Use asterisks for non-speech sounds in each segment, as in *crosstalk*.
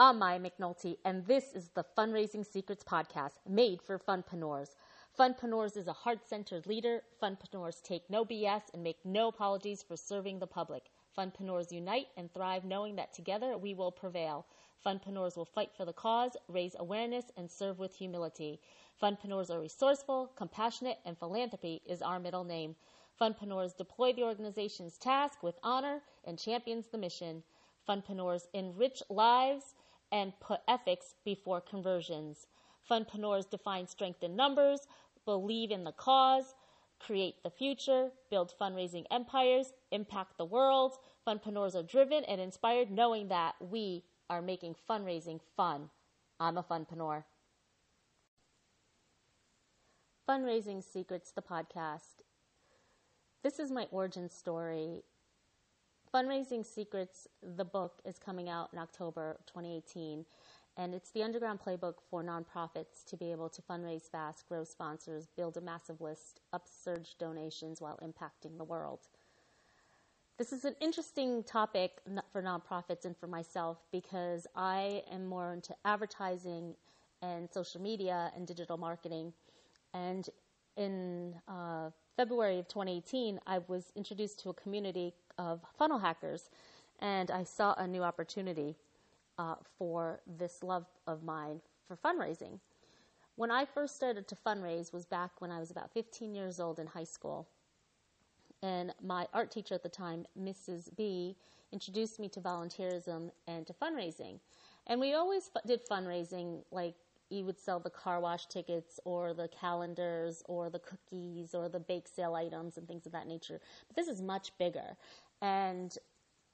I'm Maya McNulty, and this is the Fundraising Secrets Podcast made for funpreneurs. Funpreneurs is a heart centered leader. Funpreneurs take no BS and make no apologies for serving the public. Funpreneurs unite and thrive knowing that together we will prevail. Funpreneurs will fight for the cause, raise awareness, and serve with humility. Funpreneurs are resourceful, compassionate, and philanthropy is our middle name. Funpreneurs deploy the organization's task with honor and champions the mission. Funpreneurs enrich lives and put ethics before conversions. Funpreneurs define strength in numbers, believe in the cause, create the future, build fundraising empires, impact the world. Funpreneurs are driven and inspired knowing that we are making fundraising fun. I'm a funpreneur. Fundraising Secrets, the podcast. This is my origin story Fundraising Secrets, the book, is coming out in October 2018, and it's the underground playbook for nonprofits to be able to fundraise fast, grow sponsors, build a massive list, upsurge donations while impacting the world. This is an interesting topic for nonprofits and for myself because I am more into advertising and social media and digital marketing. And in uh, February of 2018, I was introduced to a community of funnel hackers, and I saw a new opportunity uh, for this love of mine for fundraising. When I first started to fundraise was back when I was about 15 years old in high school. And my art teacher at the time, Mrs. B, introduced me to volunteerism and to fundraising. And we always did fundraising like you would sell the car wash tickets or the calendars or the cookies or the bake sale items and things of that nature. But this is much bigger. And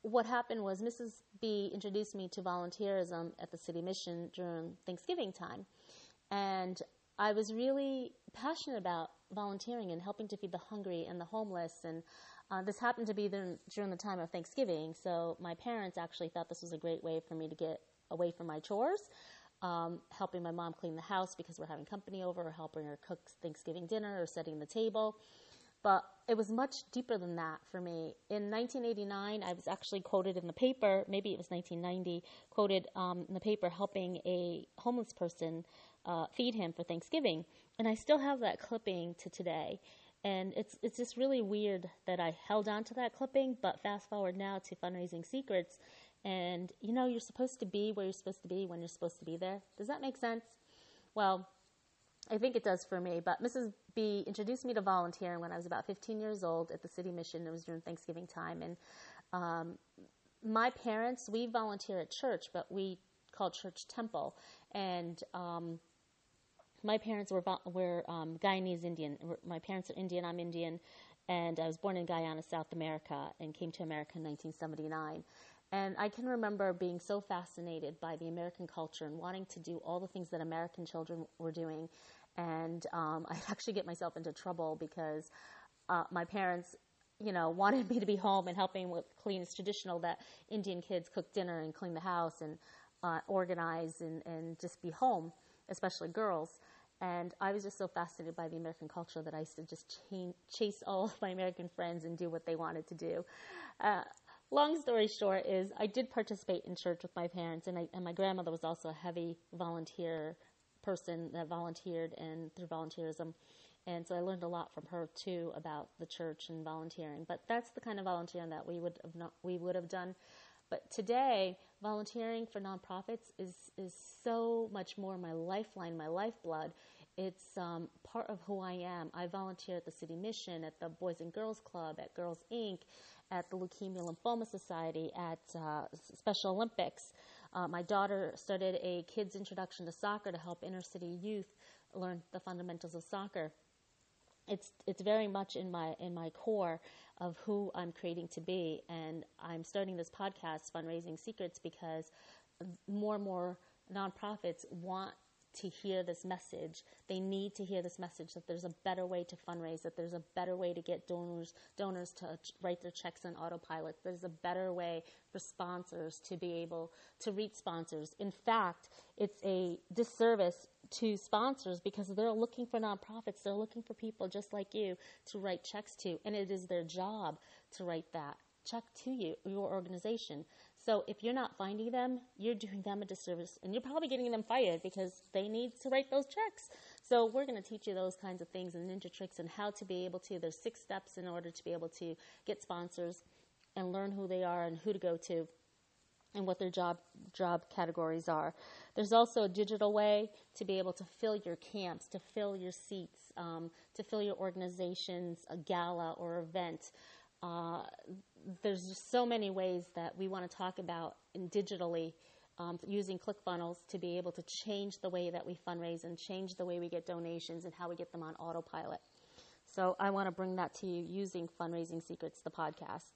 what happened was Mrs. B introduced me to volunteerism at the city mission during Thanksgiving time. And I was really passionate about volunteering and helping to feed the hungry and the homeless. And uh, this happened to be during, during the time of Thanksgiving. So my parents actually thought this was a great way for me to get away from my chores. Um, helping my mom clean the house because we're having company over, or helping her cook Thanksgiving dinner, or setting the table. But it was much deeper than that for me. In 1989, I was actually quoted in the paper, maybe it was 1990, quoted um, in the paper helping a homeless person uh, feed him for Thanksgiving. And I still have that clipping to today. And it's it's just really weird that I held on to that clipping, but fast forward now to fundraising secrets, and you know you're supposed to be where you're supposed to be when you're supposed to be there. Does that make sense? Well, I think it does for me. But Mrs. B introduced me to volunteering when I was about 15 years old at the city mission. It was during Thanksgiving time, and um, my parents we volunteer at church, but we call church temple, and um, my parents were were um, Guyanese Indian. My parents are Indian. I'm Indian, and I was born in Guyana, South America, and came to America in 1979. And I can remember being so fascinated by the American culture and wanting to do all the things that American children were doing. And um, *laughs* I'd actually get myself into trouble because uh, my parents, you know, *laughs* wanted me to be home and helping with clean. It's traditional that Indian kids cook dinner and clean the house and uh, organize and, and just be home, especially girls. And I was just so fascinated by the American culture that I used to just chase all of my American friends and do what they wanted to do. Uh, long story short is I did participate in church with my parents, and, I, and my grandmother was also a heavy volunteer person that volunteered and through volunteerism. And so I learned a lot from her too about the church and volunteering. But that's the kind of volunteering that we would have not, we would have done. But today, volunteering for nonprofits is is so much more my lifeline, my lifeblood. It's um, part of who I am. I volunteer at the City Mission, at the Boys and Girls Club, at Girls Inc., at the Leukemia Lymphoma Society, at uh, Special Olympics. Uh, my daughter started a kids' introduction to soccer to help inner city youth learn the fundamentals of soccer. It's it's very much in my in my core of who I'm creating to be, and I'm starting this podcast, Fundraising Secrets, because more and more nonprofits want to hear this message. They need to hear this message that there's a better way to fundraise, that there's a better way to get donors donors to write their checks on autopilot. There's a better way for sponsors to be able to reach sponsors. In fact, it's a disservice to sponsors because they're looking for nonprofits. They're looking for people just like you to write checks to, and it is their job to write that check to you, your organization. So if you're not finding them, you're doing them a disservice and you're probably getting them fired because they need to write those checks. So we're going to teach you those kinds of things and ninja tricks and how to be able to. There's six steps in order to be able to get sponsors and learn who they are and who to go to and what their job job categories are. There's also a digital way to be able to fill your camps, to fill your seats, um, to fill your organization's a gala or event. Uh, there's just so many ways that we want to talk about in digitally um, using ClickFunnels to be able to change the way that we fundraise and change the way we get donations and how we get them on autopilot. So I want to bring that to you using Fundraising Secrets, the podcast.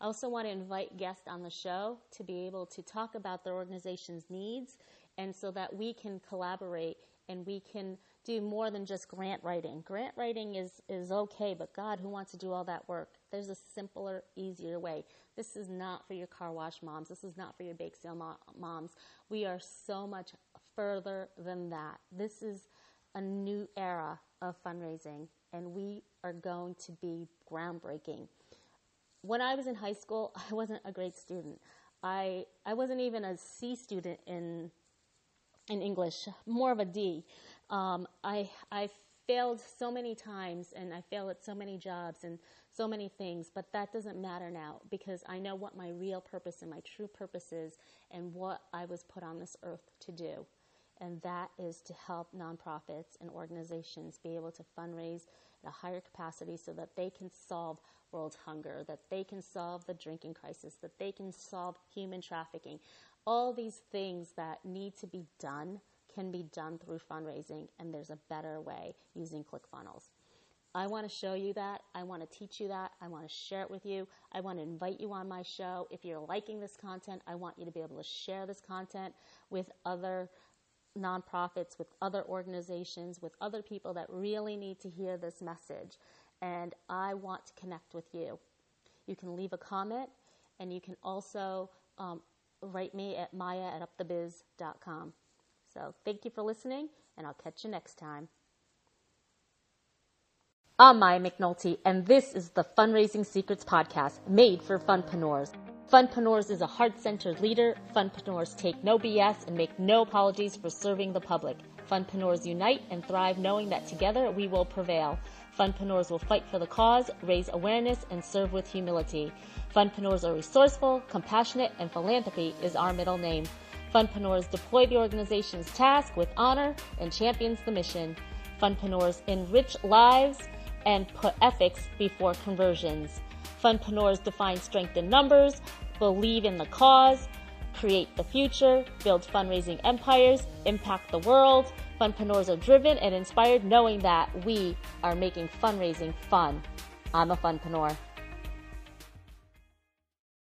I also want to invite guests on the show to be able to talk about their organization's needs and so that we can collaborate and we can do more than just grant writing. Grant writing is, is okay, but God, who wants to do all that work? There's a simpler, easier way. This is not for your car wash moms. This is not for your bake sale mo- moms. We are so much further than that. This is a new era of fundraising, and we are going to be groundbreaking when I was in high school, *laughs* I wasn't a great student. I I wasn't even a C student in in English, more of a D. Um, I I failed so many times, and I failed at so many jobs and so many things. But that doesn't matter now because I know what my real purpose and my true purpose is, and what I was put on this earth to do, and that is to help nonprofits and organizations be able to fundraise at a higher capacity so that they can solve world hunger, that they can solve the drinking crisis, that they can solve human trafficking. All these things that need to be done can be done through fundraising, and there's a better way using ClickFunnels. I want to show you that. I want to teach you that. I want to share it with you. I want to invite you on my show. If you're liking this content, I want you to be able to share this content with other nonprofits, with other organizations, with other people that really need to hear this message and I want to connect with you. You can leave a comment and you can also um, write me at maya at upthebiz.com. So thank you for listening, and I'll catch you next time. I'm Maya McNulty, and this is the Fundraising Secrets Podcast made for funpreneurs. Funpreneurs is a heart-centered leader. Funpreneurs take no BS and make no apologies for serving the public. Funpreneurs unite and thrive knowing that together we will prevail. Funpreneurs will fight for the cause, raise awareness, and serve with humility. Funpreneurs are resourceful, compassionate, and philanthropy is our middle name. Funpreneurs deploy the organization's task with honor and champions the mission. Funpreneurs enrich lives and put ethics before conversions. Funpreneurs define strength in numbers, believe in the cause, create the future, build fundraising empires, impact the world, Funpreneurs are driven and inspired knowing that we are making fundraising fun. I'm a funpreneur.